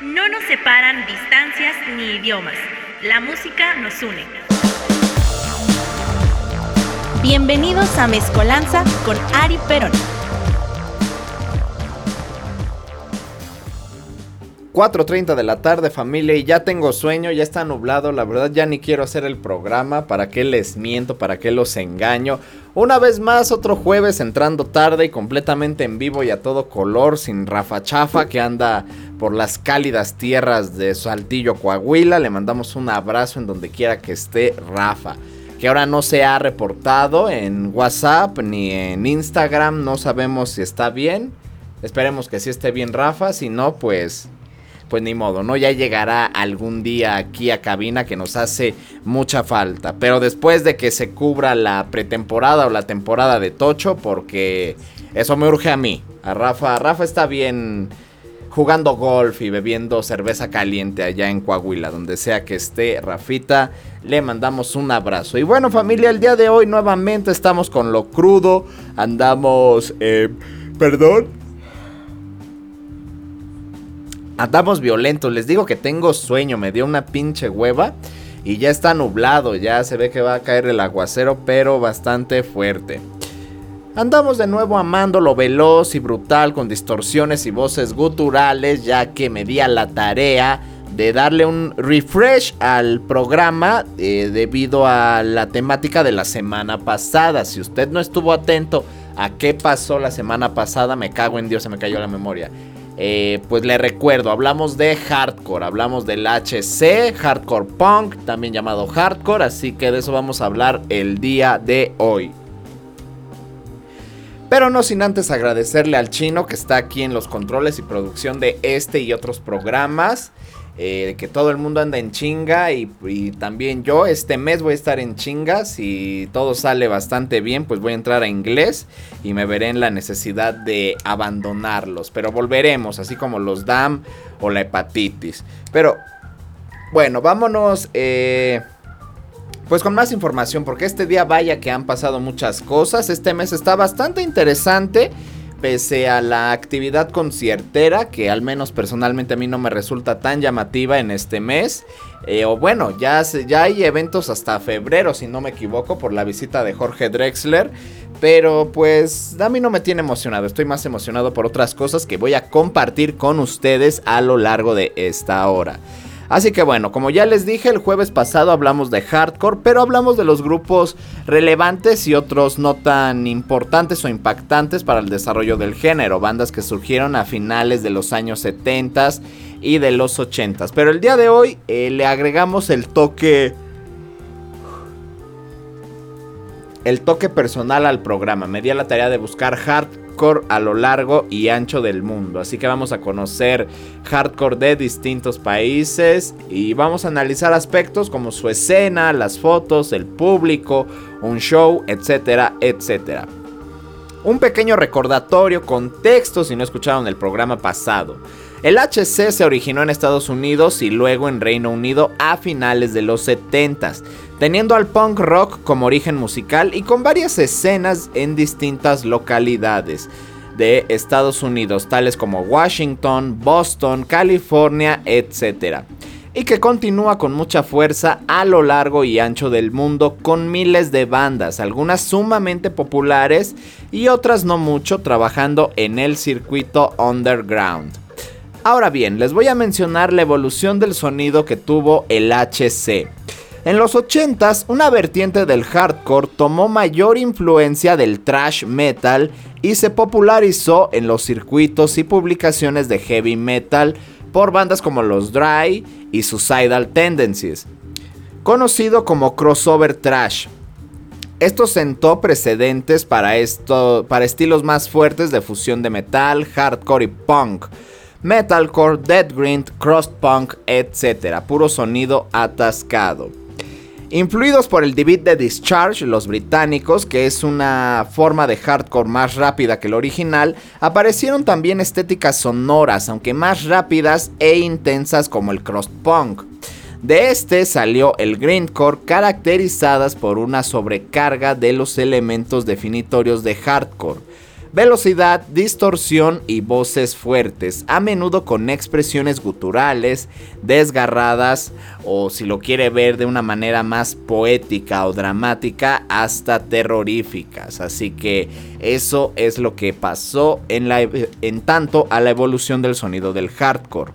No nos separan distancias ni idiomas. La música nos une. Bienvenidos a Mezcolanza con Ari Perón. 4.30 de la tarde familia y ya tengo sueño, ya está nublado, la verdad ya ni quiero hacer el programa, para qué les miento, para qué los engaño. Una vez más, otro jueves entrando tarde y completamente en vivo y a todo color, sin Rafa Chafa que anda por las cálidas tierras de Saltillo, Coahuila. Le mandamos un abrazo en donde quiera que esté Rafa. Que ahora no se ha reportado en WhatsApp ni en Instagram, no sabemos si está bien. Esperemos que sí esté bien Rafa, si no pues pues ni modo, ¿no? Ya llegará algún día aquí a cabina que nos hace mucha falta. Pero después de que se cubra la pretemporada o la temporada de Tocho, porque eso me urge a mí. A Rafa, Rafa está bien jugando golf y bebiendo cerveza caliente allá en Coahuila, donde sea que esté Rafita, le mandamos un abrazo. Y bueno familia, el día de hoy nuevamente estamos con lo crudo, andamos, eh, perdón, andamos violentos. Les digo que tengo sueño, me dio una pinche hueva. Y ya está nublado, ya se ve que va a caer el aguacero, pero bastante fuerte. Andamos de nuevo amando lo veloz y brutal con distorsiones y voces guturales, ya que me di a la tarea de darle un refresh al programa eh, debido a la temática de la semana pasada. Si usted no estuvo atento a qué pasó la semana pasada, me cago en Dios, se me cayó la memoria. Eh, pues le recuerdo, hablamos de hardcore, hablamos del HC, hardcore punk, también llamado hardcore, así que de eso vamos a hablar el día de hoy. Pero no sin antes agradecerle al chino que está aquí en los controles y producción de este y otros programas. Eh, que todo el mundo anda en chinga y, también yo este mes voy a estar en chingas Si todo sale bastante bien pues voy a entrar a inglés y me veré en la necesidad de abandonarlos. Pero volveremos así como los DAM o la hepatitis. Pero bueno vámonos eh, pues con más información porque este día vaya que han pasado muchas cosas. Este mes está bastante interesante pese a la actividad conciertera, que al menos personalmente a mí no me resulta tan llamativa en este mes. Eh, o bueno, ya, ya hay eventos hasta febrero, si no me equivoco, por la visita de Jorge Drexler. Pero pues a mí no me tiene emocionado, estoy más emocionado por otras cosas que voy a compartir con ustedes a lo largo de esta hora. Así que bueno, como ya les dije, el jueves pasado hablamos de hardcore, pero hablamos de los grupos relevantes y otros no tan importantes o impactantes para el desarrollo del género, bandas que surgieron a finales de los años 70 y de los 80. Pero el día de hoy eh, le agregamos el toque... El toque personal al programa. Me di a la tarea de buscar a lo largo y ancho del mundo. Así que vamos a conocer hardcore de distintos países y vamos a analizar aspectos como su escena, las fotos, el público, un show, etcétera, etcétera. Un pequeño recordatorio con texto si no escucharon el programa pasado. El HC se originó en Estados Unidos y luego en Reino Unido a finales de los 70s, teniendo al punk rock como origen musical y con varias escenas en distintas localidades de Estados Unidos, tales como Washington, Boston, California, etc. Y que continúa con mucha fuerza a lo largo y ancho del mundo con miles de bandas, algunas sumamente populares y otras no mucho trabajando en el circuito underground. Ahora bien, les voy a mencionar la evolución del sonido que tuvo el HC. En los 80s, una vertiente del hardcore tomó mayor influencia del thrash metal y se popularizó en los circuitos y publicaciones de heavy metal por bandas como los Dry y Suicidal Tendencies, conocido como crossover thrash. Esto sentó precedentes para, esto, para estilos más fuertes de fusión de metal, hardcore y punk metalcore, dead grind, cross punk, etc. Puro sonido atascado. Influidos por el D-Beat de Discharge, los británicos, que es una forma de hardcore más rápida que el original, aparecieron también estéticas sonoras, aunque más rápidas e intensas como el cross punk. De este salió el grindcore, caracterizadas por una sobrecarga de los elementos definitorios de hardcore velocidad, distorsión y voces fuertes, a menudo con expresiones guturales, desgarradas o si lo quiere ver de una manera más poética o dramática, hasta terroríficas. Así que eso es lo que pasó en, tanto a la evolución del sonido del hardcore.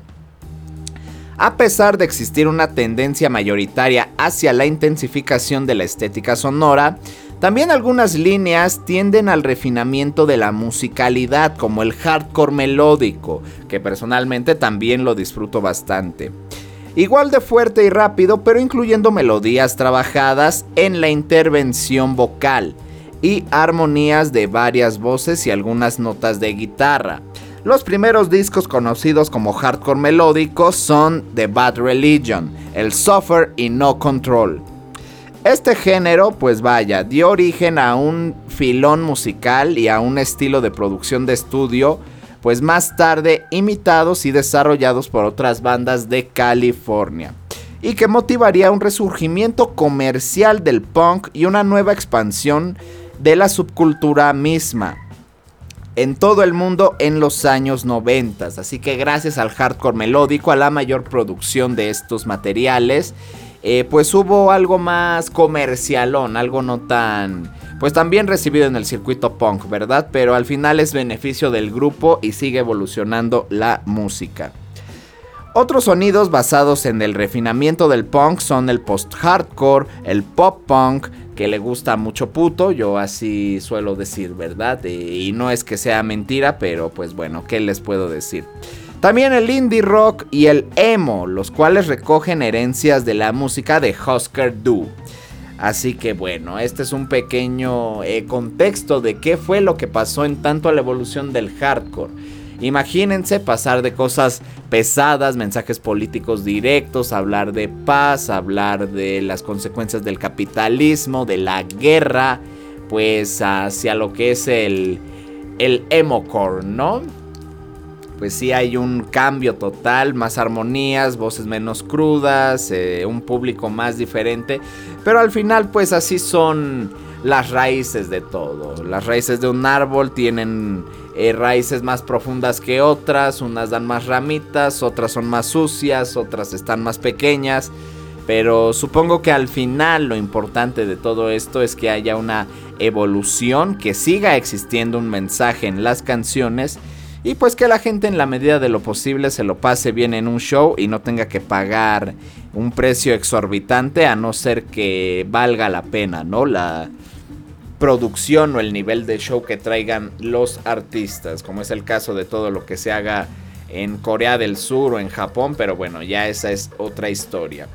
A pesar de existir una tendencia mayoritaria hacia la intensificación de la estética sonora, también algunas líneas tienden al refinamiento de la musicalidad, como el hardcore melódico, que personalmente también lo disfruto bastante. Igual de fuerte y rápido, pero incluyendo melodías trabajadas en la intervención vocal y armonías de varias voces y algunas notas de guitarra. Los primeros discos conocidos como hardcore melódicos son The Bad Religion, El Suffer y No Control. Este género, pues vaya, dio origen a un filón musical y a un estilo de producción de estudio, pues más tarde imitados y desarrollados por otras bandas de California, y que motivaría un resurgimiento comercial del punk y una nueva expansión de la subcultura misma en todo el mundo en los años 90. Así que gracias al hardcore melódico, a la mayor producción de estos materiales, eh, pues hubo algo más comercialón, algo no tan... Pues también recibido en el circuito punk, ¿verdad? Pero al final es beneficio del grupo y sigue evolucionando la música. Otros sonidos basados en el refinamiento del punk son el post-hardcore, el pop-punk, que le gusta mucho puto, yo así suelo decir, ¿verdad? Y no es que sea mentira, pero pues bueno, ¿qué les puedo decir? También el indie rock y el emo, los cuales recogen herencias de la música de Husker Du. Así que bueno, este es un pequeño eh, contexto de qué fue lo que pasó en tanto a la evolución del hardcore. Imagínense pasar de cosas pesadas, mensajes políticos directos, hablar de paz, hablar de las consecuencias del capitalismo, de la guerra, pues hacia lo que es el, el emocore, ¿no? Pues sí hay un cambio total, más armonías, voces menos crudas, eh, un público más diferente, pero al final pues así son las raíces de todo. Las raíces de un árbol tienen eh, raíces más profundas que otras, unas dan más ramitas, otras son más sucias, otras están más pequeñas. Pero supongo que al final lo importante de todo esto es que haya una evolución, que siga existiendo un mensaje en las canciones y pues que la gente en la medida de lo posible se lo pase bien en un show y no tenga que pagar un precio exorbitante a no ser que valga la pena, ¿no? La producción o el nivel de show que traigan los artistas, como es el caso de todo lo que se haga en Corea del Sur o en Japón, pero bueno, ya esa es otra historia.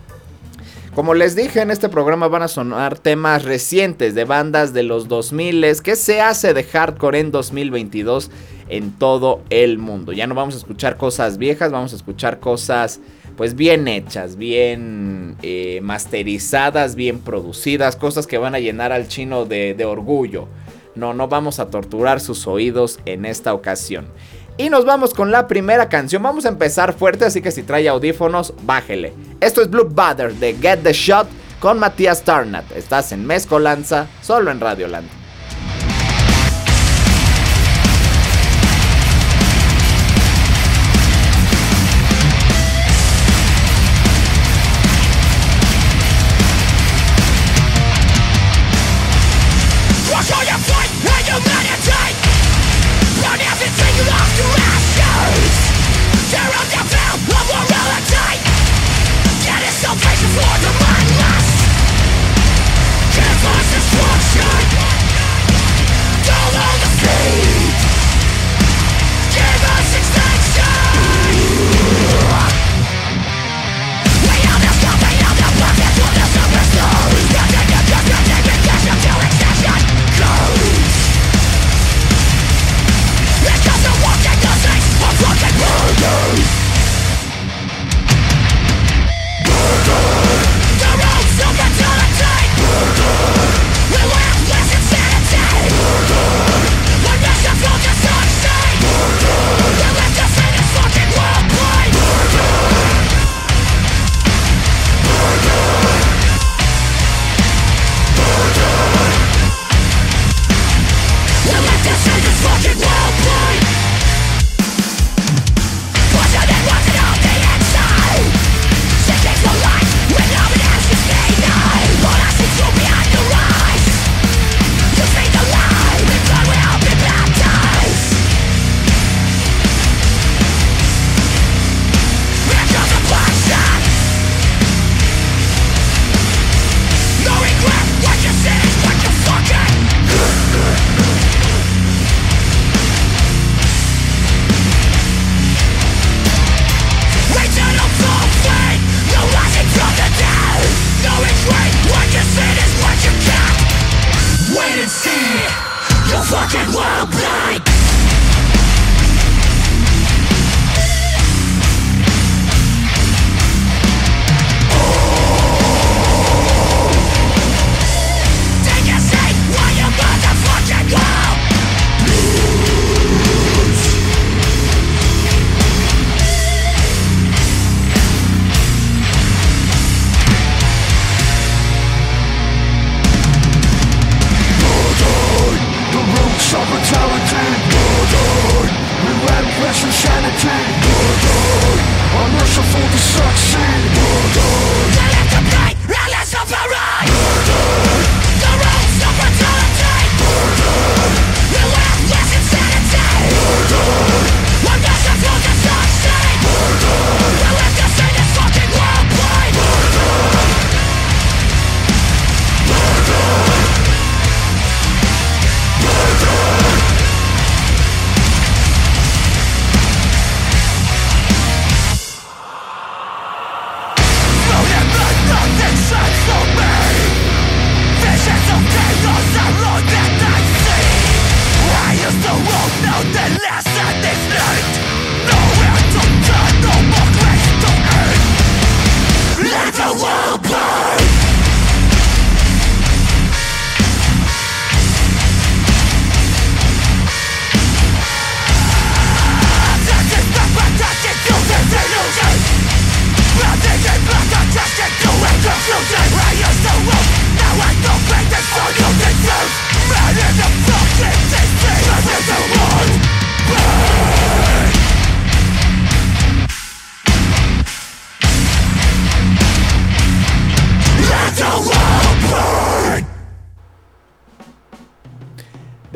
Como les dije, en este programa van a sonar temas recientes de bandas de los 2000, que se hace de hardcore en 2022 en todo el mundo. Ya no vamos a escuchar cosas viejas, vamos a escuchar cosas pues bien hechas, bien eh, masterizadas, bien producidas, cosas que van a llenar al chino de, orgullo. No, no vamos a torturar sus oídos en esta ocasión. Y nos vamos con la primera canción. Vamos a empezar fuerte, así que si trae audífonos, bájele. Esto es Blue Butter de Get the Shot con Matías Tarnat. Estás en Mezcolanza, solo en Radio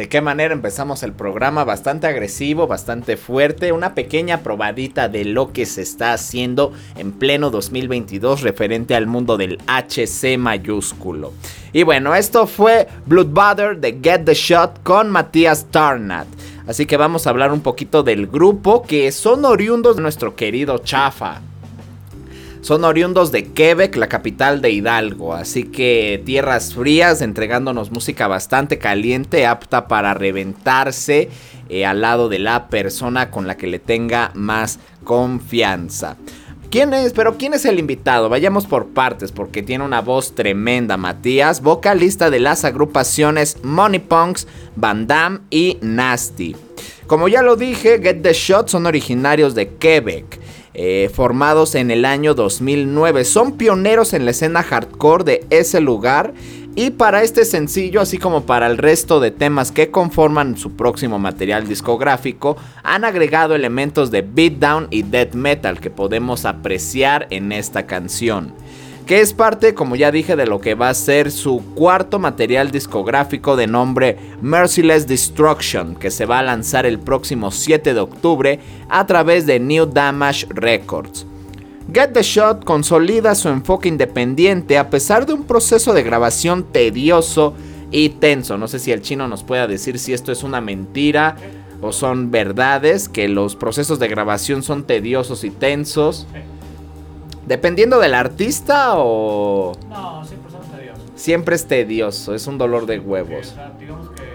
de qué manera empezamos el programa bastante agresivo, bastante fuerte, una pequeña probadita de lo que se está haciendo en pleno 2022 referente al mundo del HC mayúsculo. Y bueno, esto fue Blood de Get the Shot con Matías Tarnat. Así que vamos a hablar un poquito del grupo que son oriundos de nuestro querido Chafa. Son oriundos de Quebec, la capital de Hidalgo, así que tierras frías, entregándonos música bastante caliente, apta para reventarse eh, al lado de la persona con la que le tenga más confianza. ¿Quién es? Pero ¿quién es el invitado? Vayamos por partes porque tiene una voz tremenda, Matías, vocalista de las agrupaciones Money Punks, Van Damme y Nasty. Como ya lo dije, Get the Shot son originarios de Quebec. Eh, formados en el año 2009. Son pioneros en la escena hardcore de ese lugar. Y para este sencillo, así como para el resto de temas que conforman su próximo material discográfico, han agregado elementos de beatdown y death metal que podemos apreciar en esta canción que es parte, como ya dije, de lo que va a ser su cuarto material discográfico de nombre Merciless Destruction, que se va a lanzar el próximo 7 de octubre a través de New Damage Records. Get the Shot consolida su enfoque independiente a pesar de un proceso de grabación tedioso y tenso. No sé si el chino nos pueda decir si esto es una mentira o son verdades, que los procesos de grabación son tediosos y tensos. ¿Dependiendo del artista o.? No, siempre son tediosos. Siempre es tedioso, es un dolor de huevos. digamos que. Eh,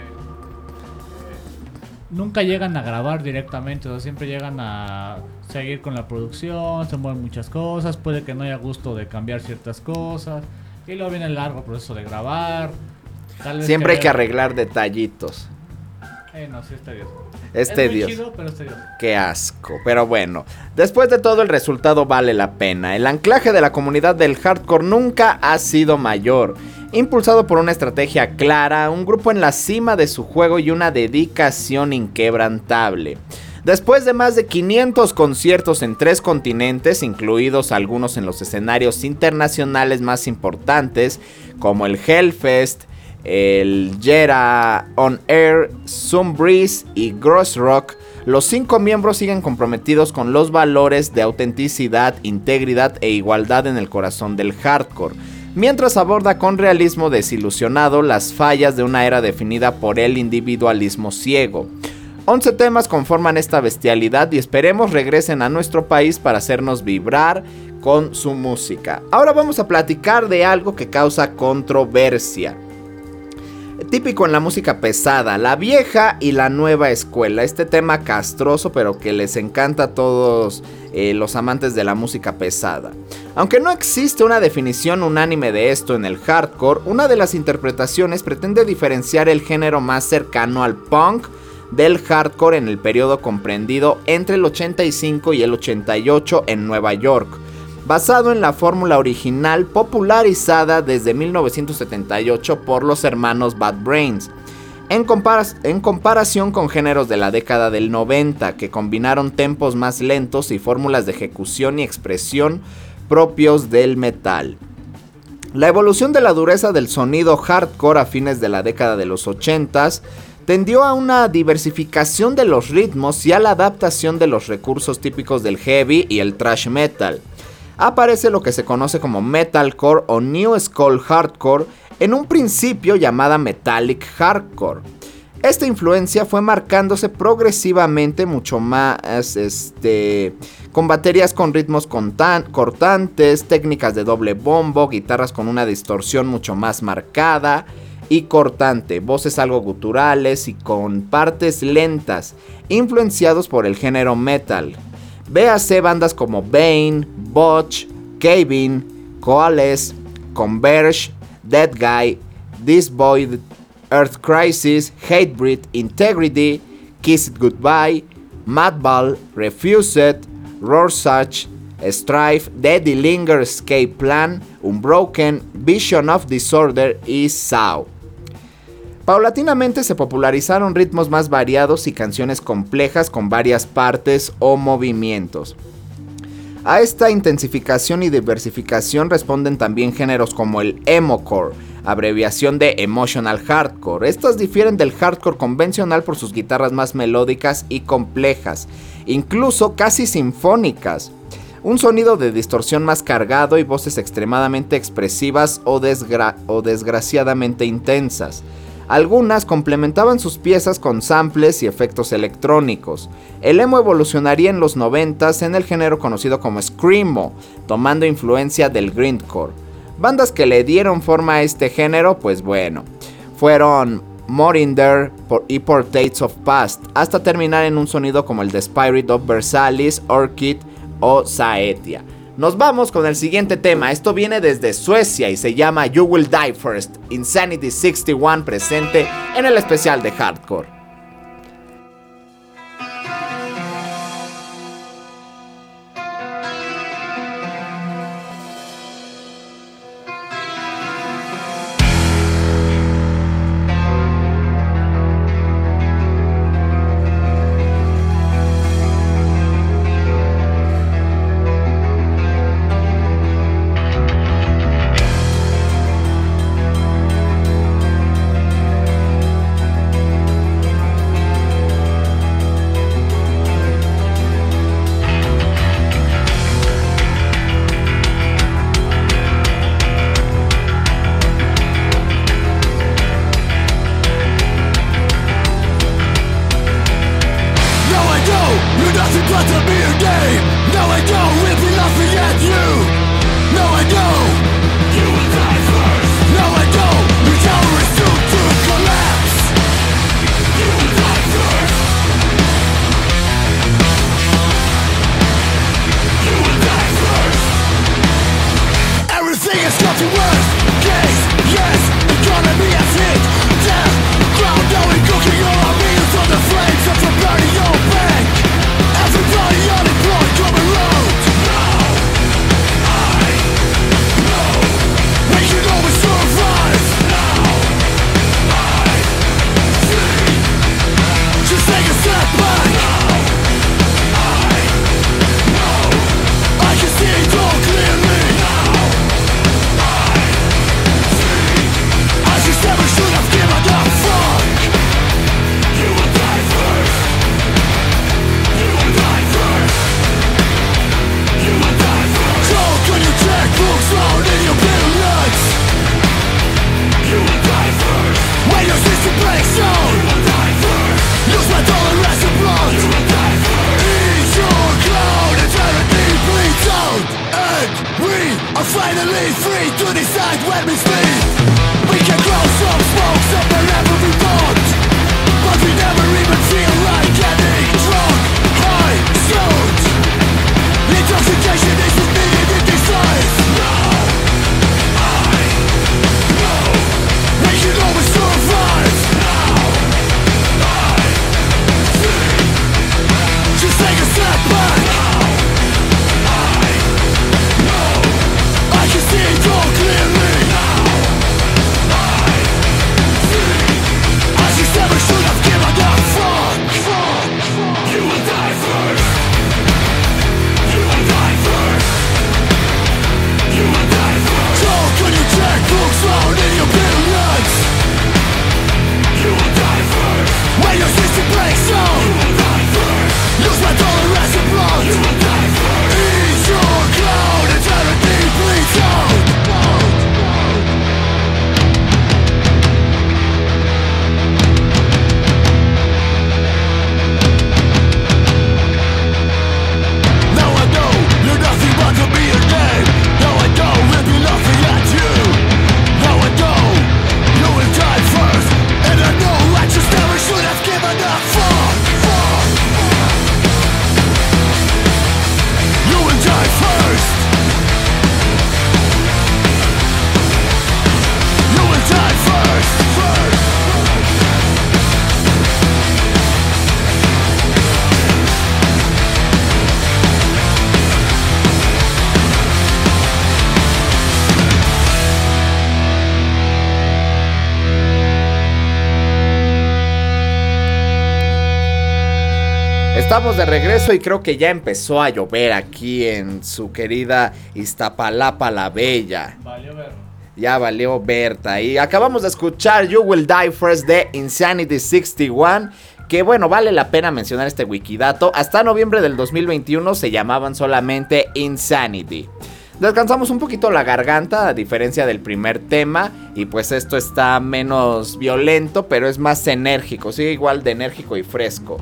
nunca llegan a grabar directamente, o sea, siempre llegan a seguir con la producción, se mueven muchas cosas, puede que no haya gusto de cambiar ciertas cosas, y luego viene el largo proceso de grabar. siempre hay que arreglar detallitos. Eh, no, sí es tedioso. Es, tedioso. Qué asco. Pero bueno, después de todo el resultado vale la pena. El anclaje de la comunidad del hardcore nunca ha sido mayor. Impulsado por una estrategia clara, un grupo en la cima de su juego y una dedicación inquebrantable. Después de más de 500 conciertos en tres continentes, incluidos algunos en los escenarios internacionales más importantes, como el Hellfest, el Jera On Air, Breeze y Gross Rock, los cinco miembros siguen comprometidos con los valores de autenticidad, integridad e igualdad en el corazón del hardcore, mientras aborda con realismo desilusionado las fallas de una era definida por el individualismo ciego. 11 temas conforman esta bestialidad y esperemos regresen a nuestro país para hacernos vibrar con su música. Ahora vamos a platicar de algo que causa controversia típico en la música pesada, la vieja y la nueva escuela. Este tema castroso pero que les encanta a todos eh, los amantes de la música pesada. Aunque no existe una definición unánime de esto en el hardcore, una de las interpretaciones pretende diferenciar el género más cercano al punk del hardcore en el periodo comprendido entre el 85 y el 88 en Nueva York basado en la fórmula original popularizada desde 1978 por los hermanos Bad Brains. En, comparación con géneros de la década del 90 que combinaron tempos más lentos y fórmulas de ejecución y expresión propios del metal. La evolución de la dureza del sonido hardcore a fines de la década de los 80s tendió a una diversificación de los ritmos y a la adaptación de los recursos típicos del heavy y el thrash metal aparece lo que se conoce como metalcore o new school hardcore, en un principio llamada metallic hardcore. Esta influencia fue marcándose progresivamente mucho más este, con baterías con ritmos cortantes, técnicas de doble bombo, guitarras con una distorsión mucho más marcada y cortante, voces algo guturales y con partes lentas, influenciados por el género metal. Véase bandas como Bane, Botch, Kevin, Coalesce, Converge, Dead Guy, This Boy, Earth Crisis, Hatebreed, Integrity, Kiss It Goodbye, Madball, Refused, Rorschach, Strife, Deadly Linger Escape Plan, Unbroken, Vision of Disorder y Saw. Paulatinamente se popularizaron ritmos más variados y canciones complejas con varias partes o movimientos. A esta intensificación y diversificación responden también géneros como el emocore, abreviación de emotional hardcore. Estas difieren del hardcore convencional por sus guitarras más melódicas y complejas, incluso casi sinfónicas. Un sonido de distorsión más cargado y voces extremadamente expresivas o, o desgraciadamente intensas. Algunas complementaban sus piezas con samples y efectos electrónicos. El emo evolucionaría en los 90 en el género conocido como screamo, tomando influencia del grindcore. Bandas que le dieron forma a este género, pues bueno, fueron Morinder y Portraits of Past, hasta terminar en un sonido como el de Spirit of Versailles, Orchid o Saetia. Nos vamos con el siguiente tema. Esto viene desde Suecia y se llama You Will Die First. Insanity 61 presente en el especial de Hardcore. Estamos de regreso y creo que ya empezó a llover aquí en su querida Iztapalapa la Bella. Valió ver. Ya valió Berta. Y acabamos de escuchar You Will Die First de Insanity 61. Que bueno, vale la pena mencionar este wikidato. Hasta noviembre del 2021 se llamaban solamente Insanity. Descansamos un poquito la garganta a diferencia del primer tema y pues esto está menos violento pero es más enérgico, sigue igual de enérgico y fresco.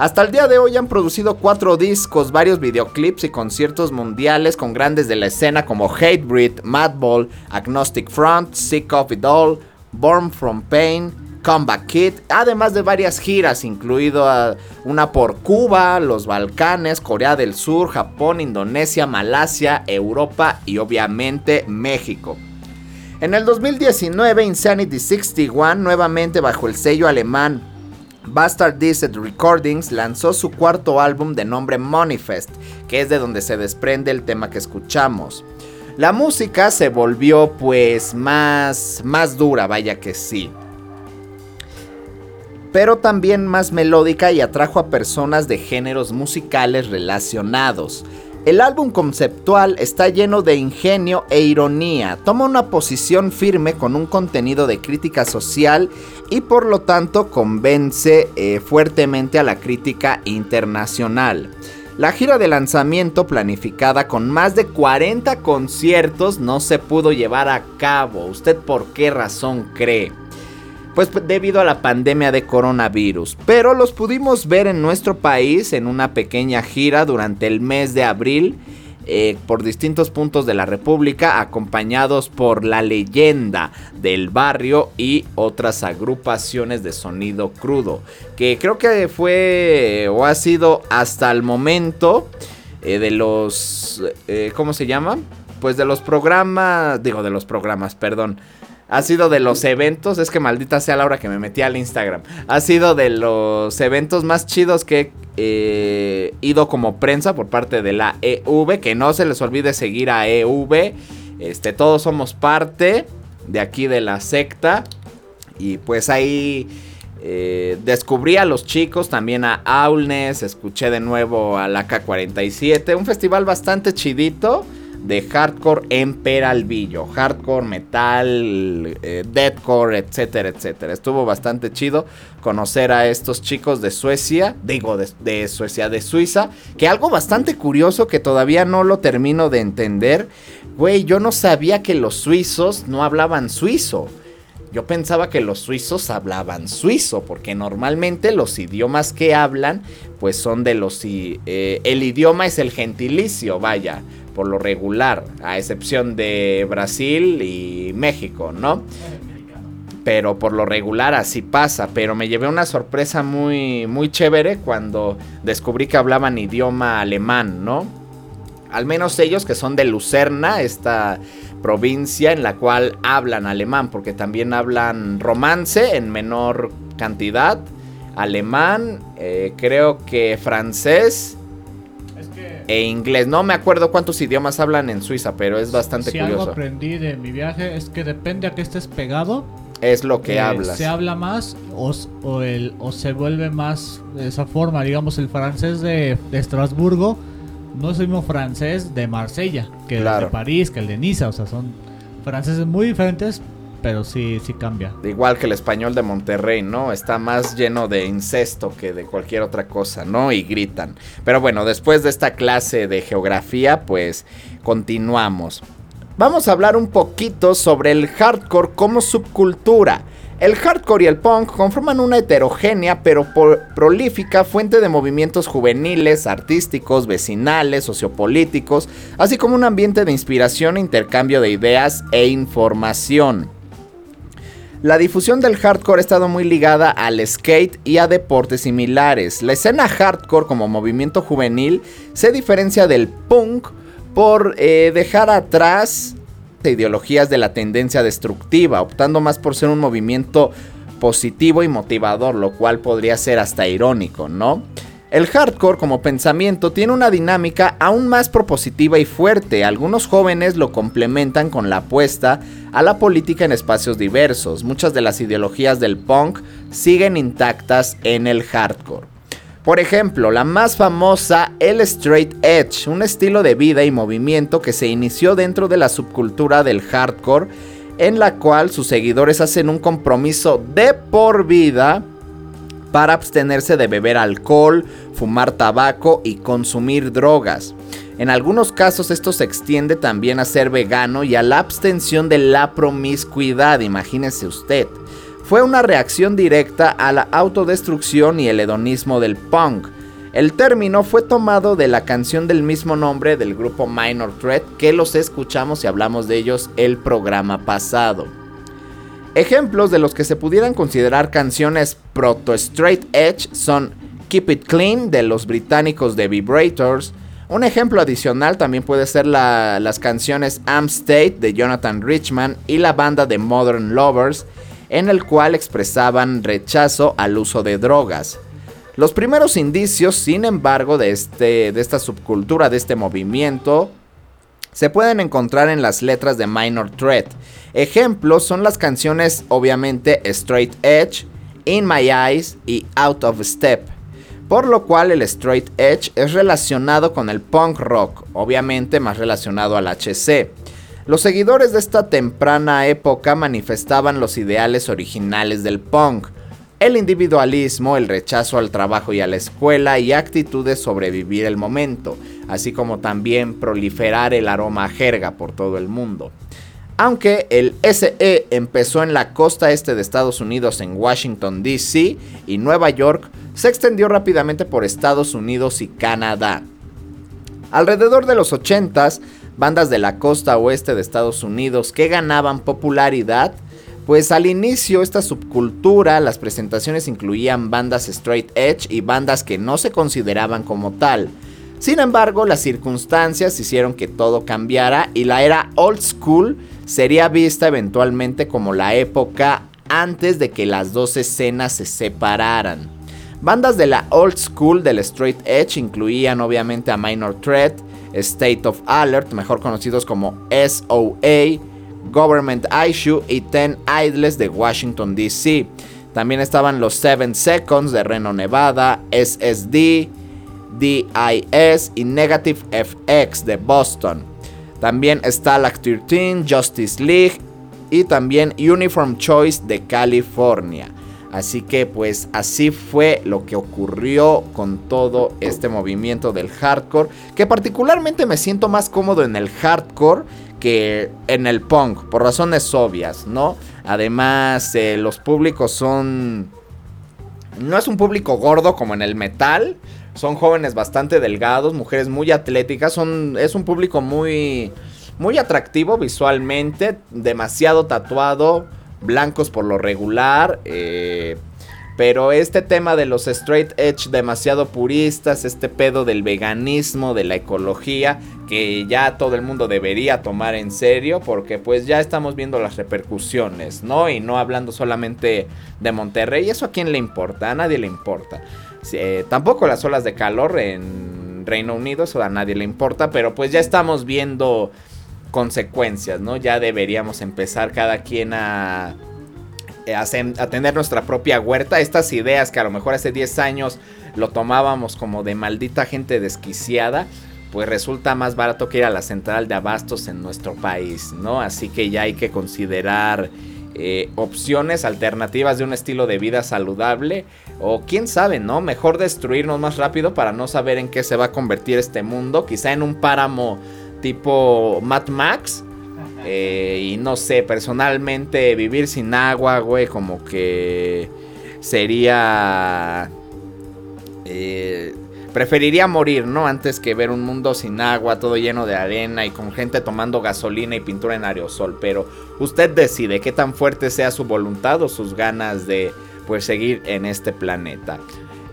Hasta el día de hoy han producido cuatro discos, varios videoclips y conciertos mundiales con grandes de la escena como Hatebreed, Madball, Agnostic Front, Sick of It All, Born from Pain, Comeback Kid, además de varias giras, incluido una por Cuba, los Balcanes, Corea del Sur, Japón, Indonesia, Malasia, Europa y obviamente México. En el 2019, Insanity 61, nuevamente bajo el sello alemán Bastard Desert Recordings lanzó su cuarto álbum de nombre Manifest, que es de donde se desprende el tema que escuchamos. La música se volvió pues más más dura, vaya que sí. Pero también más melódica y atrajo a personas de géneros musicales relacionados. El álbum conceptual está lleno de ingenio e ironía, toma una posición firme con un contenido de crítica social y por lo tanto convence eh, fuertemente a la crítica internacional. La gira de lanzamiento planificada con más de 40 conciertos no se pudo llevar a cabo. ¿Usted por qué razón cree? Pues debido a la pandemia de coronavirus. Pero los pudimos ver en nuestro país en una pequeña gira durante el mes de abril eh, por distintos puntos de la República, acompañados por la leyenda del barrio y otras agrupaciones de sonido crudo, que creo que fue o ha sido hasta el momento eh, de los, eh, ¿cómo se llama? Pues de los programas, digo de los programas, perdón ha sido de los eventos, es que maldita sea la hora que me metí al Instagram, ha sido de los eventos más chidos que he eh, ido como prensa por parte de la EV, que no se les olvide seguir a EV, este, todos somos parte de aquí de la secta. Y pues ahí... Eh, descubrí a los chicos, también a Aulnes, escuché de nuevo a la K47, un festival bastante chidito de hardcore en Peralvillo. Hardcore, metal, eh, deathcore, etcétera, etcétera. Estuvo bastante chido conocer a estos chicos de Suecia, digo de, Suecia, de Suiza, que algo bastante curioso que todavía no lo termino de entender. Güey, yo no sabía que los suizos no hablaban suizo. Yo pensaba que los suizos hablaban suizo, porque normalmente los idiomas que hablan, pues son de los... Eh, el idioma es el gentilicio, vaya por lo regular, a excepción de Brasil y México, ¿no? Pero por lo regular así pasa, pero me llevé una sorpresa muy muy chévere cuando descubrí que hablaban idioma alemán, ¿no? Al menos ellos que son de Lucerna, esta provincia en la cual hablan alemán, porque también hablan romance en menor cantidad, alemán, eh, creo que francés e inglés. No me acuerdo cuántos idiomas hablan en Suiza, pero es bastante si curioso. Algo aprendí de mi viaje es que depende a qué estés pegado. Es lo que eh, hablas. Se habla más o, el, o se vuelve más de esa forma. Digamos, el francés de, Estrasburgo no es el mismo francés de Marsella que el de París, que el de Niza. O sea, son franceses muy diferentes, pero sí, sí cambia. Igual que el español de Monterrey, ¿no? Está más lleno de incesto que de cualquier otra cosa, ¿no? Y gritan. Pero bueno, después de esta clase de geografía, pues continuamos. Vamos a hablar un poquito sobre el hardcore como subcultura. El hardcore y el punk conforman una heterogénea pero prolífica fuente de movimientos juveniles, artísticos, vecinales, sociopolíticos, así como un ambiente de inspiración, intercambio de ideas e información. La difusión del hardcore ha estado muy ligada al skate y a deportes similares. La escena hardcore como movimiento juvenil se diferencia del punk por eh, dejar atrás ideologías de la tendencia destructiva, optando más por ser un movimiento positivo y motivador, lo cual podría ser hasta irónico, ¿no? El hardcore como pensamiento tiene una dinámica aún más propositiva y fuerte. Algunos jóvenes lo complementan con la apuesta a la política en espacios diversos. Muchas de las ideologías del punk siguen intactas en el hardcore. Por ejemplo, la más famosa, el straight edge, un estilo de vida y movimiento que se inició dentro de la subcultura del hardcore, en la cual sus seguidores hacen un compromiso de por vida para abstenerse de beber alcohol, fumar tabaco y consumir drogas. En algunos casos esto se extiende también a ser vegano y a la abstención de la promiscuidad, imagínese usted fue una reacción directa a la autodestrucción y el hedonismo del punk. El término fue tomado de la canción del mismo nombre del grupo Minor Threat que los escuchamos y hablamos de ellos el programa pasado. Ejemplos de los que se pudieran considerar canciones proto-straight edge son Keep It Clean de los británicos de Vibrators. Un ejemplo adicional también puede ser las canciones Am State de Jonathan Richman y la banda de Modern Lovers en el cual expresaban rechazo al uso de drogas. Los primeros indicios, sin embargo, de, este, de esta subcultura, de este movimiento, se pueden encontrar en las letras de Minor Threat. Ejemplos son las canciones obviamente Straight Edge, In My Eyes y Out of Step. Por lo cual el straight edge es relacionado con el punk rock, obviamente más relacionado al HC. Los seguidores de esta temprana época manifestaban los ideales originales del punk, el individualismo, el rechazo al trabajo y a la escuela y actitudes sobre vivir el momento, así como también proliferar el aroma jerga por todo el mundo. Aunque el SE empezó en la costa este de Estados Unidos en Washington, D.C. y Nueva York, se extendió rápidamente por Estados Unidos y Canadá. Alrededor de los 80s, bandas de la costa oeste de Estados Unidos que ganaban popularidad, pues al inicio esta subcultura, las presentaciones incluían bandas straight edge y bandas que no se consideraban como tal. Sin embargo, las circunstancias hicieron que todo cambiara y la era old school sería vista eventualmente como la época antes de que las dos escenas se separaran. Bandas de la old school del straight edge incluían obviamente a Minor Threat, State of Alert, mejor conocidos como SOA, Government Issue y Ten Idles de Washington DC. También estaban los 7 Seconds de Reno, Nevada, SSD, DIS y Negative FX de Boston. También Stalag 13, Justice League y también Uniform Choice de California. Así que pues así fue lo que ocurrió con todo este movimiento del hardcore, que particularmente me siento más cómodo en el hardcore que en el punk, por razones obvias, ¿no? Además, eh, los públicos son... No es un público gordo como en el metal, son jóvenes bastante delgados, mujeres muy atléticas, son, es un público muy, muy atractivo visualmente, demasiado tatuado blancos por lo regular. Eh, pero este tema de los straight edge demasiado puristas, este pedo del veganismo, de la ecología, que ya todo el mundo debería tomar en serio, porque pues ya estamos viendo las repercusiones, ¿no? Y no hablando solamente de Monterrey, ¿eso a quién le importa? A nadie le importa. Eh, tampoco las olas de calor en Reino Unido, eso a nadie le importa, pero pues ya estamos viendo consecuencias, ¿no? Ya deberíamos empezar cada quien a, eh, a, tener nuestra propia huerta. Estas ideas que a lo mejor hace 10 años lo tomábamos como de maldita gente desquiciada, pues resulta más barato que ir a la central de abastos en nuestro país, ¿no? Así que ya hay que considerar eh, opciones alternativas de un estilo de vida saludable o quién sabe, ¿no? Mejor destruirnos más rápido para no saber en qué se va a convertir este mundo, quizá en un páramo tipo Mad Max. Eh, y no sé, personalmente vivir sin agua, güey, como que sería... Eh, preferiría morir, ¿no? Antes que ver un mundo sin agua, todo lleno de arena y con gente tomando gasolina y pintura en aerosol. Pero usted decide qué tan fuerte sea su voluntad o sus ganas de pues seguir en este planeta.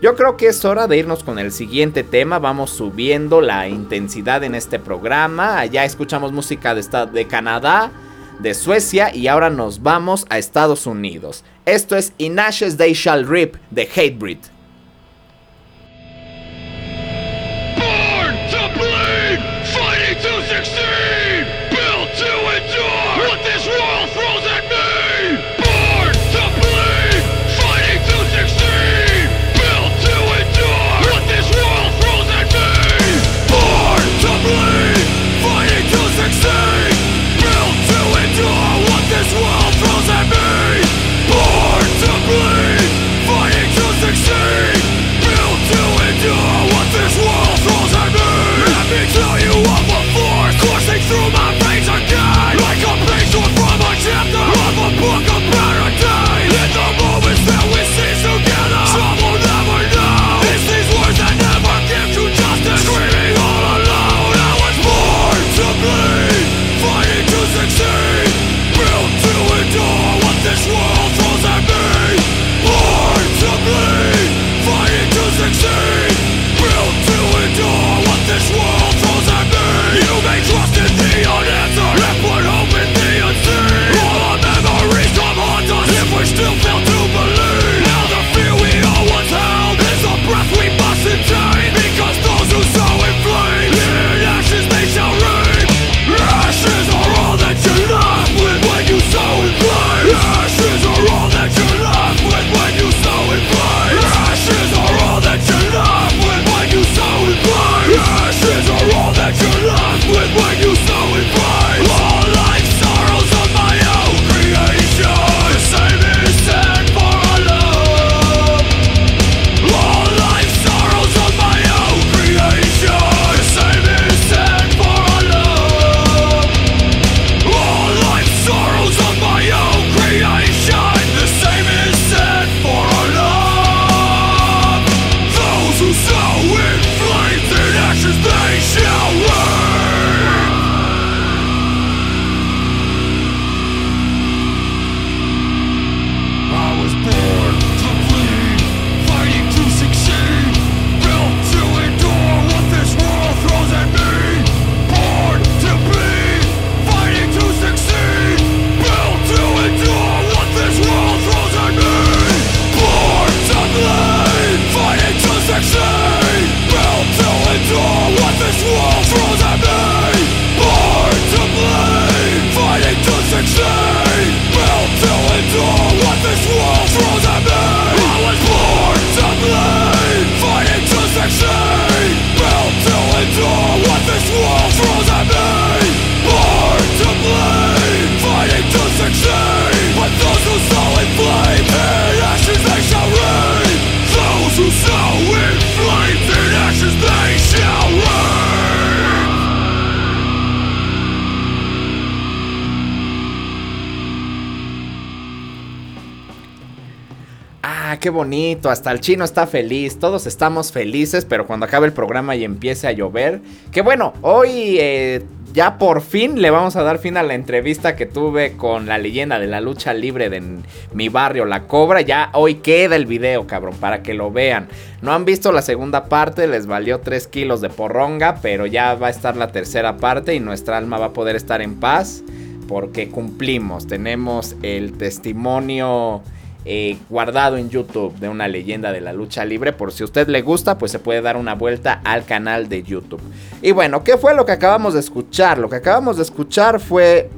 Yo creo que es hora de irnos con el siguiente tema. Vamos subiendo la intensidad en este programa. Ya escuchamos música de, de Canadá, de Suecia y ahora nos vamos a Estados Unidos. Esto es In Ashes They Shall Rip de Hatebreed. Bonito, hasta el chino está feliz, todos estamos felices, pero cuando acabe el programa y empiece a llover, que bueno, hoy eh, ya por fin le vamos a dar fin a la entrevista que tuve con la leyenda de la lucha libre de mi barrio, La Cobra. Ya hoy queda el video, cabrón, para que lo vean. No han visto la segunda parte, les valió 3 kilos de porronga, pero ya va a estar la tercera parte y nuestra alma va a poder estar en paz porque cumplimos. Tenemos el testimonio eh, guardado en YouTube de una leyenda de la lucha libre. Por si a usted le gusta, pues se puede dar una vuelta al canal de YouTube. Y bueno, ¿qué fue lo que acabamos de escuchar? Lo que acabamos de escuchar fue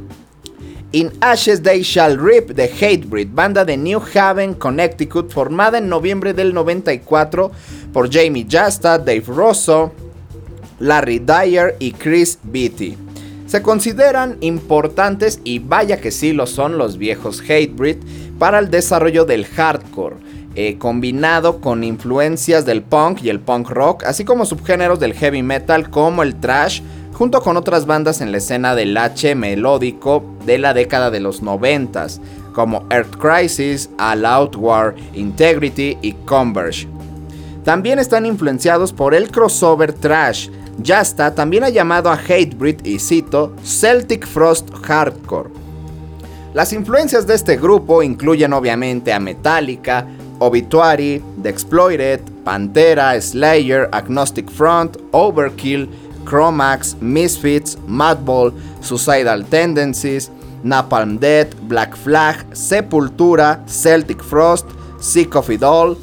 In Ashes They Shall Rip de Hatebreed, banda de New Haven, Connecticut, formada en noviembre del 94 por Jamie Jasta, Dave Rosso, Larry Dyer y Chris Beatty. Se consideran importantes y vaya que sí lo son los viejos Hatebreed para el desarrollo del hardcore, eh, combinado con influencias del punk y el punk rock, así como subgéneros del heavy metal como el trash, junto con otras bandas en la escena del H melódico de la década de los 90, como Earth Crisis, All Out War, Integrity y Converge. También están influenciados por el crossover trash. Jasta también ha llamado a Hatebreed y cito Celtic Frost Hardcore las influencias de este grupo incluyen obviamente a Metallica, Obituary, The Exploited, Pantera, Slayer, Agnostic Front, Overkill, Chromax, Misfits, Madball, Suicidal Tendencies, Napalm Death, Black Flag, Sepultura, Celtic Frost, Sick of It All,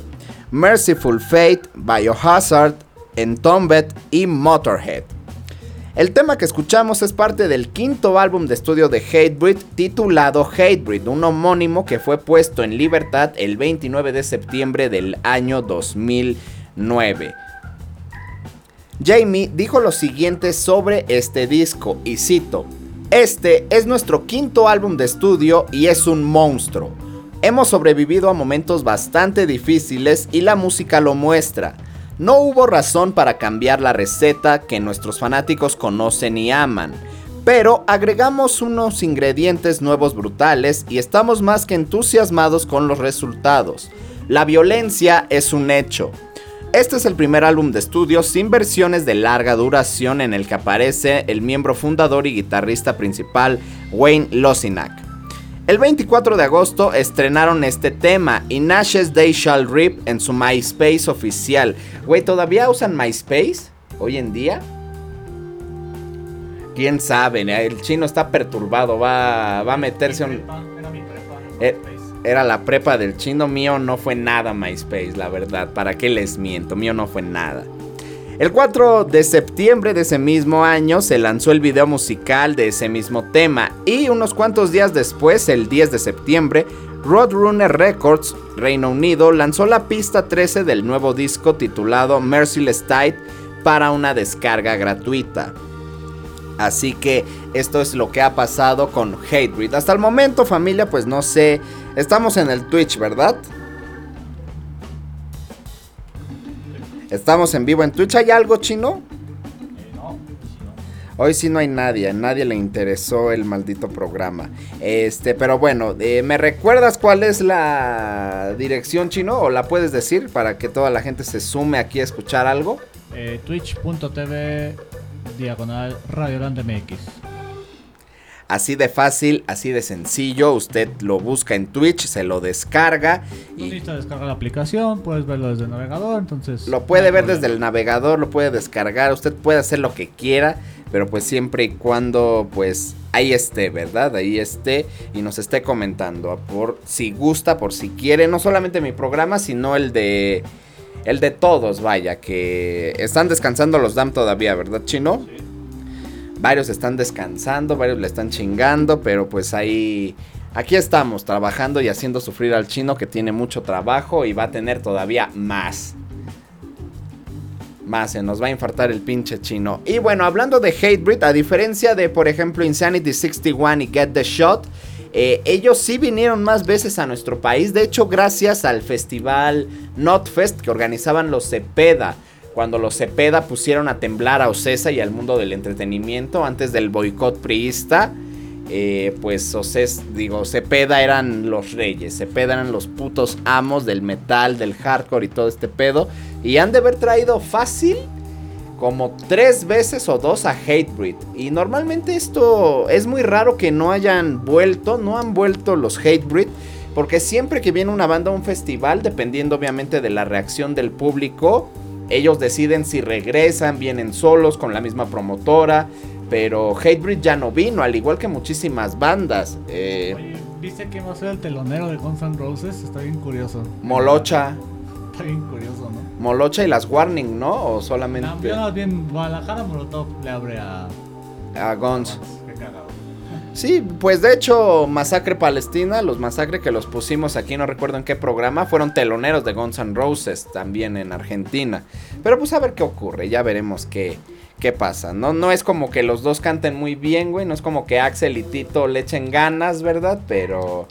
Merciful Fate, Biohazard, Entombed y Motorhead. El tema que escuchamos es parte del quinto álbum de estudio de Hatebreed titulado Hatebreed, un homónimo que fue puesto en libertad el 29 de septiembre del año 2009. Jamie dijo lo siguiente sobre este disco y cito, este es nuestro quinto álbum de estudio y es un monstruo. Hemos sobrevivido a momentos bastante difíciles y la música lo muestra. No hubo razón para cambiar la receta que nuestros fanáticos conocen y aman, pero agregamos unos ingredientes nuevos brutales y estamos más que entusiasmados con los resultados. La violencia es un hecho. Este es el primer álbum de estudio sin versiones de larga duración en el que aparece el miembro fundador y guitarrista principal Wayne Losinack. El 24 de agosto estrenaron este tema, In Ashes They Shall Rip, en su MySpace oficial. Güey, ¿todavía usan MySpace hoy en día? Quién sabe, el chino está perturbado, va, va a meterse un... Eh, era la prepa del chino, mío no fue nada MySpace, la verdad. ¿Para qué les miento? Mío no fue nada. El 4 de septiembre de ese mismo año se lanzó el video musical de ese mismo tema y unos cuantos días después, el 10 de septiembre, Roadrunner Records, Reino Unido, lanzó la pista 13 del nuevo disco titulado Merciless Tide para una descarga gratuita. Así que esto es lo que ha pasado con Hatebreed. Hasta el momento, familia, pues no sé. Estamos en el Twitch, ¿verdad? Estamos en vivo en Twitch. ¿Hay algo chino? Hoy sí no hay nadie, a nadie le interesó el maldito programa. Este, pero bueno, eh, ¿me recuerdas cuál es la dirección chino? ¿O la puedes decir para que toda la gente se sume aquí a escuchar algo? Eh, Twitch.tv diagonal Radio MX. Así de fácil, así de sencillo. Usted lo busca en Twitch, se lo descarga. y necesita descargar la aplicación, puedes verlo desde el navegador, entonces... Lo puede ver desde el navegador, lo puede descargar, usted puede hacer lo que quiera, pero pues siempre y cuando pues ahí esté, ¿verdad? Ahí esté y nos esté comentando por si gusta, por si quiere, no solamente mi programa, sino el de... El de todos, vaya, que están descansando los DAM todavía, ¿verdad, Chino? Sí. Varios están descansando, varios le están chingando, pero pues ahí... Aquí estamos trabajando y haciendo sufrir al chino que tiene mucho trabajo y va a tener todavía más. Más, se nos va a infartar el pinche chino. Y bueno, hablando de Hatebreed, a diferencia de, por ejemplo, Insanity 61 y Get the Shot, eh, ellos sí vinieron más veces a nuestro país. De hecho, gracias al festival Notfest que organizaban los Cepeda cuando los Cepeda pusieron a temblar a Ocesa y al mundo del entretenimiento antes del boicot priista. eh, pues Océs, digo, Cepeda eran los reyes, Cepeda eran los putos amos del metal, del hardcore y todo este pedo. Y han de haber traído fácil como tres veces o dos a Hatebreed. Y normalmente esto es muy raro que no hayan vuelto, no han vuelto los Hatebreed. Porque siempre que viene una banda a un festival, dependiendo obviamente de la reacción del público, ellos deciden si regresan, vienen solos con la misma promotora. Pero Hatebreed ya no vino, al igual que muchísimas bandas. Eh, Oye, ¿viste que va a ser el telonero de Guns N' Roses? Está bien curioso. Molocha. Está bien curioso, ¿no? Molocha y las Warning, ¿no? O solamente. Más bien Guadalajara Molotov le abre a. A Guns. Sí, pues de hecho, Masacre Palestina, los Masacre que los pusimos aquí, no recuerdo en qué programa, fueron teloneros de Guns N' Roses también en Argentina. Pero pues a ver qué ocurre, ya veremos qué, qué pasa. No, no es como que los dos canten muy bien, güey, no es como que Axel y Tito le echen ganas, ¿verdad? Pero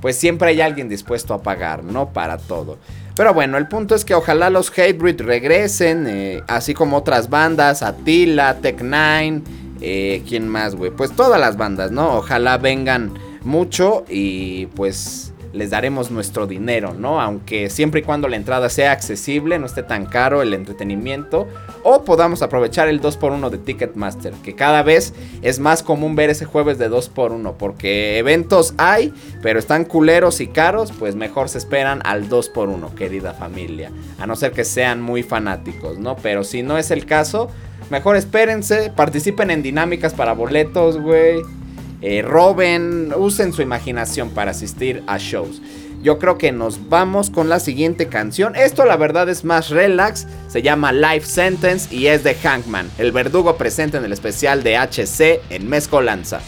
pues siempre hay alguien dispuesto a pagar, ¿no? Para todo. Pero bueno, el punto es que ojalá los Hatebreed regresen, eh, así como otras bandas, Attila, Tech Nine eh, ¿Quién más, güey? Pues todas las bandas, ¿no? Ojalá vengan mucho y pues les daremos nuestro dinero, ¿no? Aunque siempre y cuando la entrada sea accesible, no esté tan caro el entretenimiento, o podamos aprovechar el 2x1 de Ticketmaster, que cada vez es más común ver ese jueves de 2x1, porque eventos hay, pero están culeros y caros, pues mejor se esperan al 2x1, querida familia, a no ser que sean muy fanáticos, ¿no? Pero si no es el caso, Mejor espérense, participen en dinámicas para boletos, güey. Eh, roben, usen su imaginación para asistir a shows. Yo creo que nos vamos con la siguiente canción. Esto la verdad es más relax. Se llama Life Sentence y es de Hankman, el verdugo presente en el especial de HC en Mezcolanza.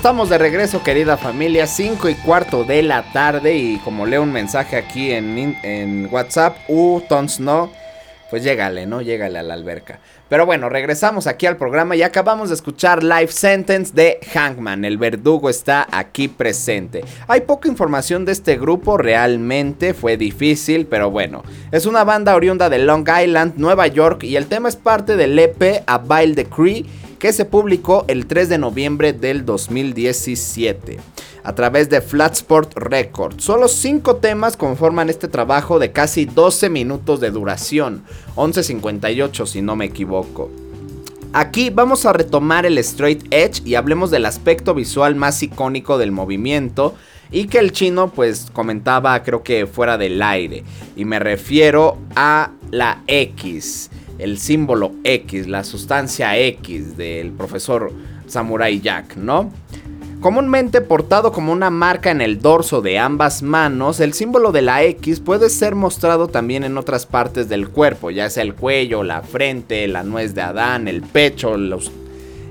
Estamos de regreso, querida familia, 5 y cuarto de la tarde. Y como leo un mensaje aquí en, WhatsApp, uh, tons no, pues llégale, ¿no? Llégale a la alberca. Pero bueno, regresamos aquí al programa y acabamos de escuchar Life Sentence de Hangman. El verdugo está aquí presente. Hay poca información de este grupo, realmente fue difícil, pero bueno. Es una banda oriunda de Long Island, Nueva York, y el tema es parte del EP A Vile Decree que se publicó el 3 de noviembre del 2017 a través de Flatsport Records. Solo 5 temas conforman este trabajo de casi 12 minutos de duración, 11.58 si no me equivoco. Aquí vamos a retomar el straight edge y hablemos del aspecto visual más icónico del movimiento y que el chino pues comentaba creo que fuera del aire y me refiero a la X el símbolo X, la sustancia X del profesor Samurai Jack, ¿no? Comúnmente portado como una marca en el dorso de ambas manos, el símbolo de la X puede ser mostrado también en otras partes del cuerpo, ya sea el cuello, la frente, la nuez de Adán, el pecho,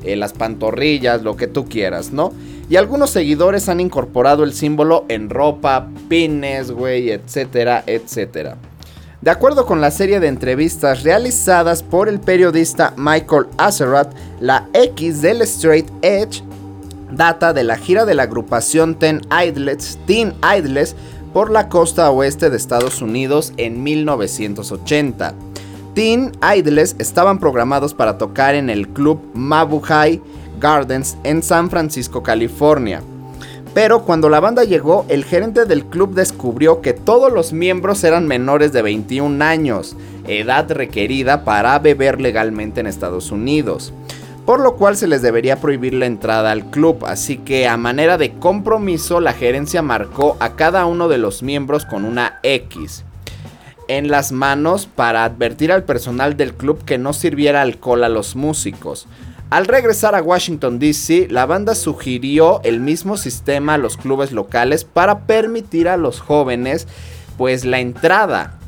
eh, las pantorrillas, lo que tú quieras, ¿no? Y algunos seguidores han incorporado el símbolo en ropa, pines, güey, etcétera, etcétera. De acuerdo con la serie de entrevistas realizadas por el periodista Michael Azeroth, la X del Straight Edge data de la gira de la agrupación Teen Idlets, Teen Idles por la costa oeste de Estados Unidos en 1980. Teen Idles estaban programados para tocar en el club Mabuhay Gardens en San Francisco, California. Pero cuando la banda llegó, el gerente del club descubrió que todos los miembros eran menores de 21 años, edad requerida para beber legalmente en Estados Unidos. Por lo cual se les debería prohibir la entrada al club, así que a manera de compromiso la gerencia marcó a cada uno de los miembros con una X en las manos para advertir al personal del club que no sirviera alcohol a los músicos. Al regresar a Washington, D.C., la banda sugirió el mismo sistema a los clubes locales para permitir a los jóvenes pues la entrada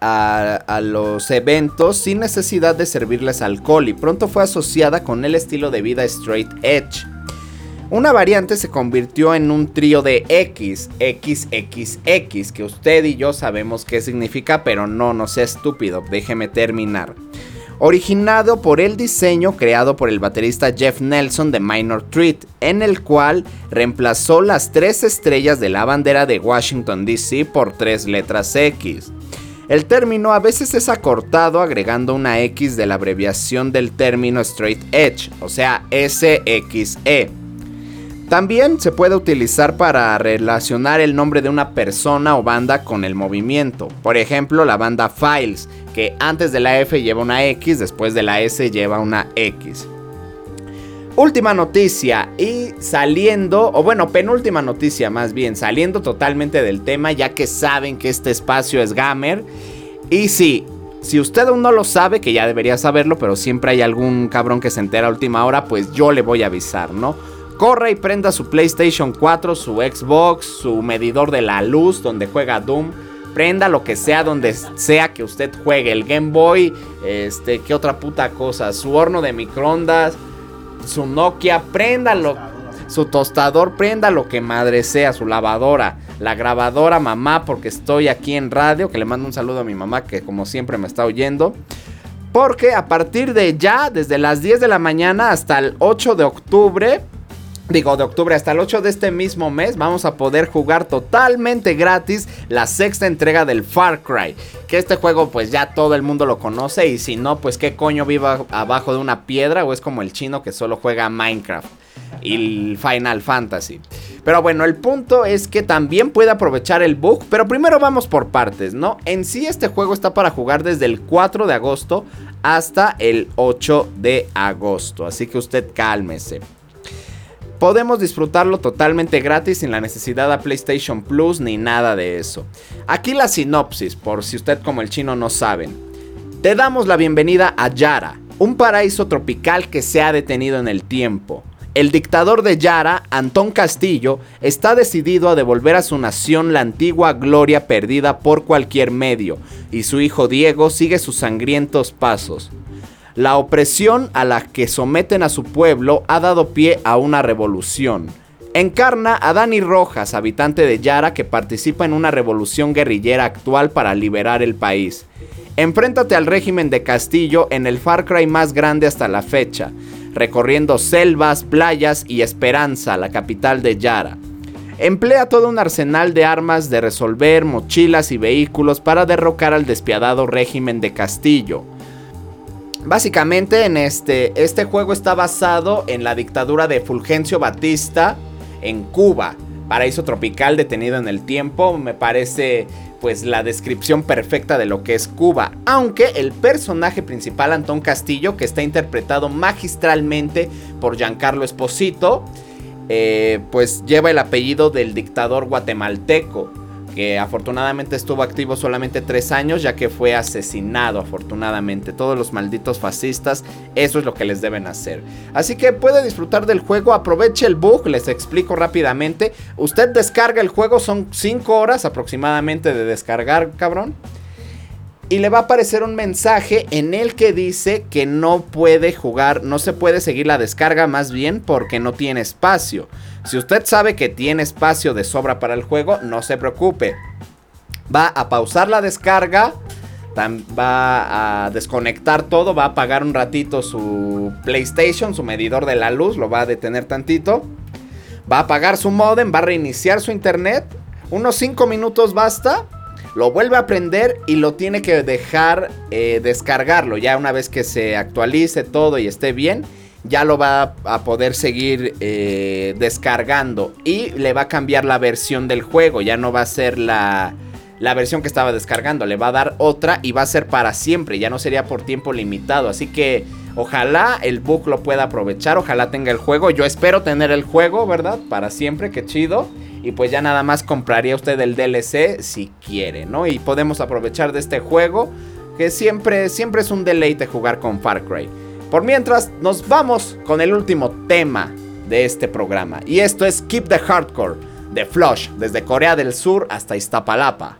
a, los eventos sin necesidad de servirles alcohol y pronto fue asociada con el estilo de vida straight edge. Una variante se convirtió en un trío de X, XXX, que usted y yo sabemos qué significa, pero no, no sea estúpido, déjeme terminar originado por el diseño creado por el baterista Jeff Nelson de Minor Threat, en el cual reemplazó las tres estrellas de la bandera de Washington DC por tres letras X. El término a veces es acortado agregando una X de la abreviación del término straight edge, o sea SXE. También se puede utilizar para relacionar el nombre de una persona o banda con el movimiento. Por ejemplo, la banda Files, que antes de la F lleva una X, después de la S lleva una X. Última noticia y saliendo, o bueno, penúltima noticia más bien, saliendo totalmente del tema ya que saben que este espacio es gamer. Y sí, si usted aún no lo sabe, que ya debería saberlo, pero siempre hay algún cabrón que se entera a última hora, pues yo le voy a avisar, ¿no? Corre y prenda su PlayStation 4, su Xbox, su medidor de la luz donde juega Doom prenda lo que sea donde sea que usted juegue. El Game Boy, este, qué otra puta cosa. Su horno de microondas, su Nokia, préndalo. Su tostador, prenda lo que madre sea, su lavadora, la grabadora, mamá, porque estoy aquí en radio, que le mando un saludo a mi mamá que como siempre me está oyendo. Porque a partir de ya, desde las 10 de la mañana hasta el 8 de octubre, digo, de octubre hasta el 8 de este mismo mes, vamos a poder jugar totalmente gratis la sexta entrega del Far Cry. Que este juego pues ya todo el mundo lo conoce y si no, pues qué coño viva abajo de una piedra o es como el chino que solo juega Minecraft y Final Fantasy. Pero bueno, el punto es que también puede aprovechar el bug, pero primero vamos por partes, ¿no? En sí este juego está para jugar desde el 4 de agosto hasta el 8 de agosto, así que usted cálmese. Podemos disfrutarlo totalmente gratis sin la necesidad de PlayStation Plus ni nada de eso. Aquí la sinopsis, por si usted como el chino no saben. Te damos la bienvenida a Yara, un paraíso tropical que se ha detenido en el tiempo. El dictador de Yara, Antón Castillo, está decidido a devolver a su nación la antigua gloria perdida por cualquier medio, y su hijo Diego sigue sus sangrientos pasos. La opresión a la que someten a su pueblo ha dado pie a una revolución. Encarna a Dani Rojas, habitante de Yara que participa en una revolución guerrillera actual para liberar el país. Enfréntate al régimen de Castillo en el Far Cry más grande hasta la fecha, recorriendo selvas, playas y Esperanza, la capital de Yara. Emplea todo un arsenal de armas de resolver, mochilas y vehículos para derrocar al despiadado régimen de Castillo. Básicamente en este, este juego está basado en la dictadura de Fulgencio Batista en Cuba. Paraíso tropical detenido en el tiempo, me parece pues la descripción perfecta de lo que es Cuba. Aunque el personaje principal, Antón Castillo, que está interpretado magistralmente por Giancarlo Esposito, eh, pues lleva el apellido del dictador guatemalteco que afortunadamente estuvo activo solamente tres años ya que fue asesinado afortunadamente. Todos los malditos fascistas, eso es lo que les deben hacer. Así que puede disfrutar del juego, aproveche el bug, les explico rápidamente. Usted descarga el juego, son cinco horas aproximadamente de descargar, cabrón y le va a aparecer un mensaje en el que dice que no puede jugar, no se puede seguir la descarga más bien porque no tiene espacio. Si usted sabe que tiene espacio de sobra para el juego, no se preocupe. Va a pausar la descarga, va a desconectar todo, va a apagar un ratito su PlayStation, su medidor de la luz, lo va a detener tantito. Va a apagar su modem, va a reiniciar su internet. Unos 5 minutos basta lo vuelve a prender y lo tiene que dejar eh, descargarlo. Ya una vez que se actualice todo y esté bien, ya lo va a poder seguir eh, descargando. Y le va a cambiar la versión del juego. Ya no va a ser la, la versión que estaba descargando. Le va a dar otra y va a ser para siempre. Ya no sería por tiempo limitado. Así que ojalá el book lo pueda aprovechar. Ojalá tenga el juego. Yo espero tener el juego, ¿verdad? Para siempre. Qué chido. Y pues ya nada más compraría usted el DLC si quiere, ¿no? Y podemos aprovechar de este juego que siempre, siempre es un deleite jugar con Far Cry. Por mientras, nos vamos con el último tema de este programa. Y esto es Keep the Hardcore de Flush, desde Corea del Sur hasta Iztapalapa.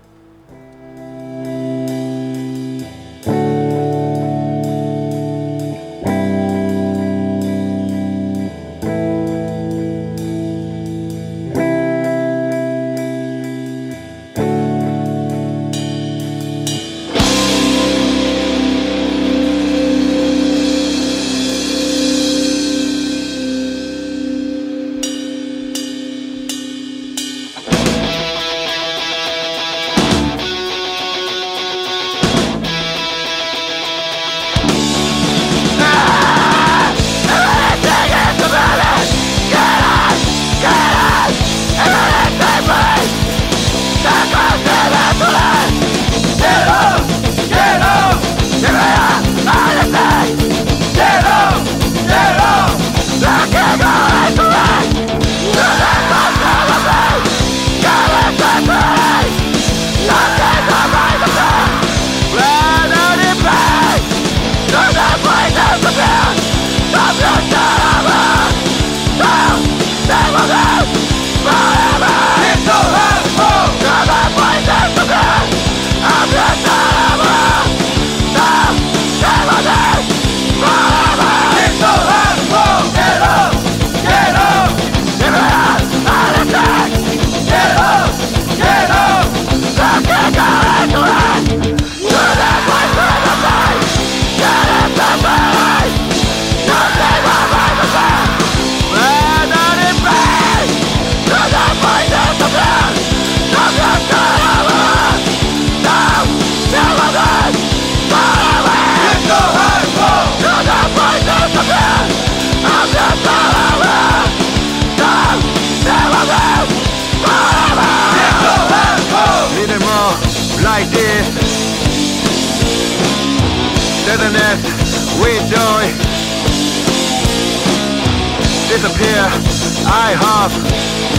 internet, we joy disappear. I hop.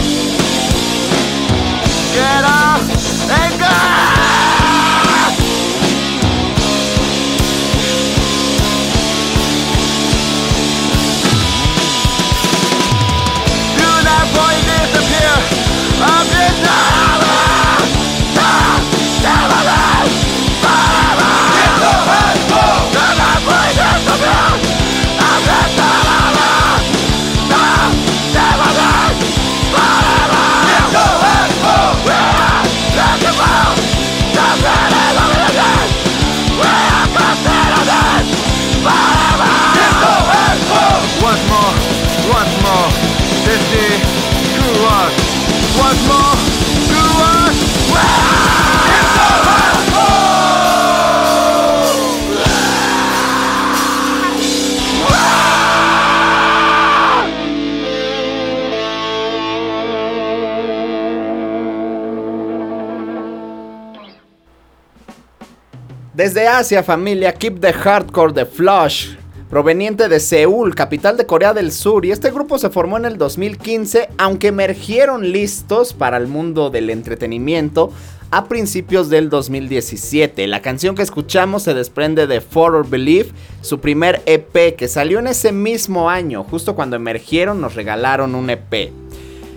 Desde Asia, familia, Keep the Hardcore de Flush, proveniente de Seúl, capital de Corea del Sur, y este grupo se formó en el 2015, aunque emergieron listos para el mundo del entretenimiento a principios del 2017. La canción que escuchamos se desprende de For or Believe, su primer EP que salió en ese mismo año, justo cuando emergieron nos regalaron un EP.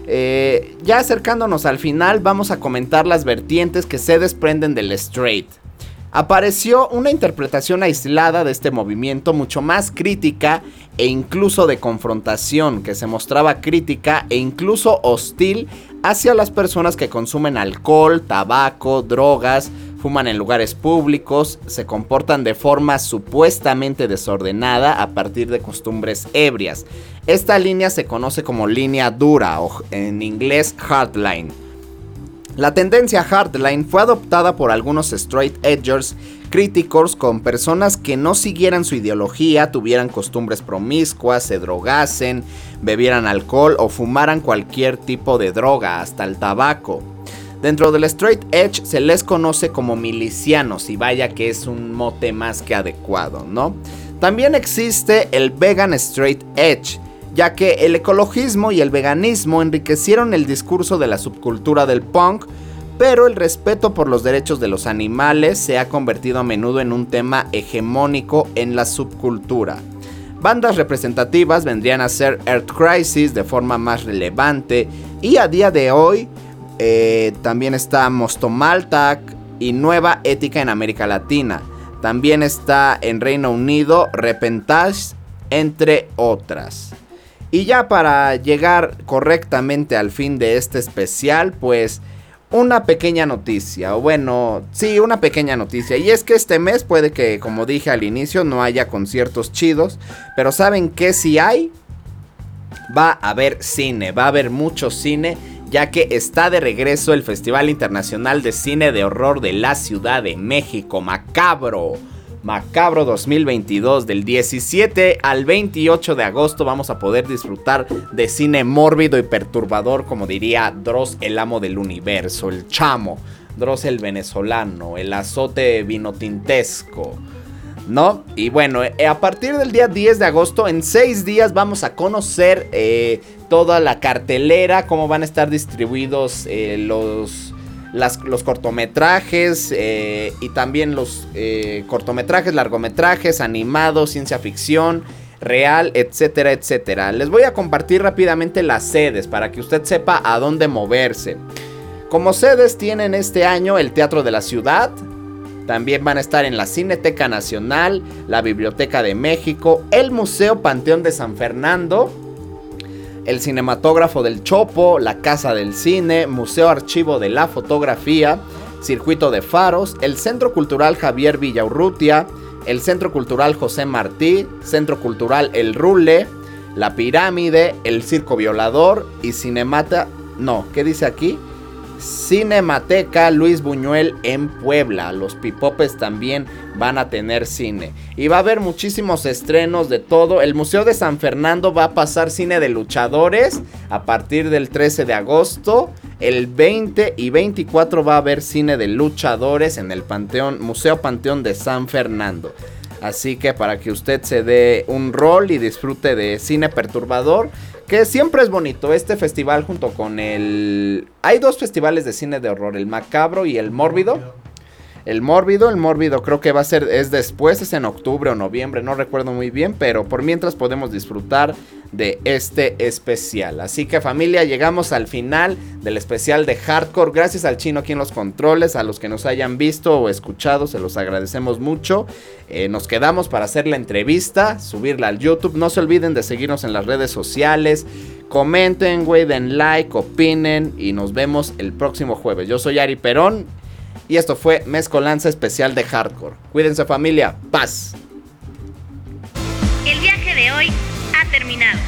Eh, ya acercándonos al final vamos a comentar las vertientes que se desprenden del straight. Apareció una interpretación aislada de este movimiento mucho más crítica e incluso de confrontación, que se mostraba crítica e incluso hostil hacia las personas que consumen alcohol, tabaco, drogas, fuman en lugares públicos, se comportan de forma supuestamente desordenada a partir de costumbres ebrias. Esta línea se conoce como línea dura o en inglés hardline. La tendencia hardline fue adoptada por algunos straight edgers críticos con personas que no siguieran su ideología, tuvieran costumbres promiscuas, se drogasen, bebieran alcohol o fumaran cualquier tipo de droga, hasta el tabaco. Dentro del straight edge se les conoce como milicianos y vaya que es un mote más que adecuado, ¿no? También existe el vegan straight edge, ya que el ecologismo y el veganismo enriquecieron el discurso de la subcultura del punk, pero el respeto por los derechos de los animales se ha convertido a menudo en un tema hegemónico en la subcultura. Bandas representativas vendrían a ser Earth Crisis de forma más relevante y a día de hoy eh, también está Mostomaltac y Nueva Ética en América Latina. También está en Reino Unido Repentage, entre otras. Y ya para llegar correctamente al fin de este especial, pues una pequeña noticia, o bueno, sí, una pequeña noticia. Y es que este mes puede que, como dije al inicio, no haya conciertos chidos, pero ¿saben qué si hay? Va a haber cine, va a haber mucho cine, ya que está de regreso el Festival Internacional de Cine de Horror de la Ciudad de México, Macabro. Macabro 2022 del 17 al 28 de agosto vamos a poder disfrutar de cine mórbido y perturbador como diría Dross el amo del universo, el chamo, Dross el venezolano, el azote vinotintesco. ¿No? Y bueno, eh, a partir del día 10 de agosto, en 6 días vamos a conocer eh, toda la cartelera, cómo van a estar distribuidos eh, los los cortometrajes eh, y también los eh, cortometrajes, largometrajes, animados, ciencia ficción, real, etcétera, etcétera. Les voy a compartir rápidamente las sedes para que usted sepa a dónde moverse. Como sedes tienen este año el Teatro de la Ciudad, también van a estar en la Cineteca Nacional, la Biblioteca de México, el Museo Panteón de San Fernando, el cinematógrafo del Chopo, la Casa del Cine, Museo Archivo de la Fotografía, Circuito de Faros, el Centro Cultural Javier Villaurrutia, el Centro Cultural José Martí, Centro Cultural El Rule, La Pirámide, el Circo Violador y Cinemata... No, ¿qué dice aquí? Cinemateca Luis Buñuel en Puebla. Los pipopes también van a tener cine. Y va a haber muchísimos estrenos de todo. El Museo de San Fernando va a pasar cine de luchadores a partir del 13 de agosto. El 20 y 24 va a haber cine de luchadores en el Panteón, Museo Panteón de San Fernando. Así que para que usted se dé un rol y disfrute de cine perturbador, que siempre es bonito este festival junto con el... Hay dos festivales de cine de horror, el macabro y el mórbido. El mórbido, el mórbido creo que va a ser, es después, es en octubre o noviembre, no recuerdo muy bien, pero por mientras podemos disfrutar de este especial. Así que familia, llegamos al final del especial de Hardcore. Gracias al chino aquí en los controles, a los que nos hayan visto o escuchado, se los agradecemos mucho. Eh, nos quedamos para hacer la entrevista, subirla al YouTube. No se olviden de seguirnos en las redes sociales. Comenten, güey, den like, opinen y nos vemos el próximo jueves. Yo soy Ari Perón y esto fue Mezcolanza Especial de Hardcore. Cuídense familia, paz. El viaje de hoy terminado.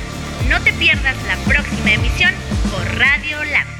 No te pierdas la próxima emisión por Radio Lab.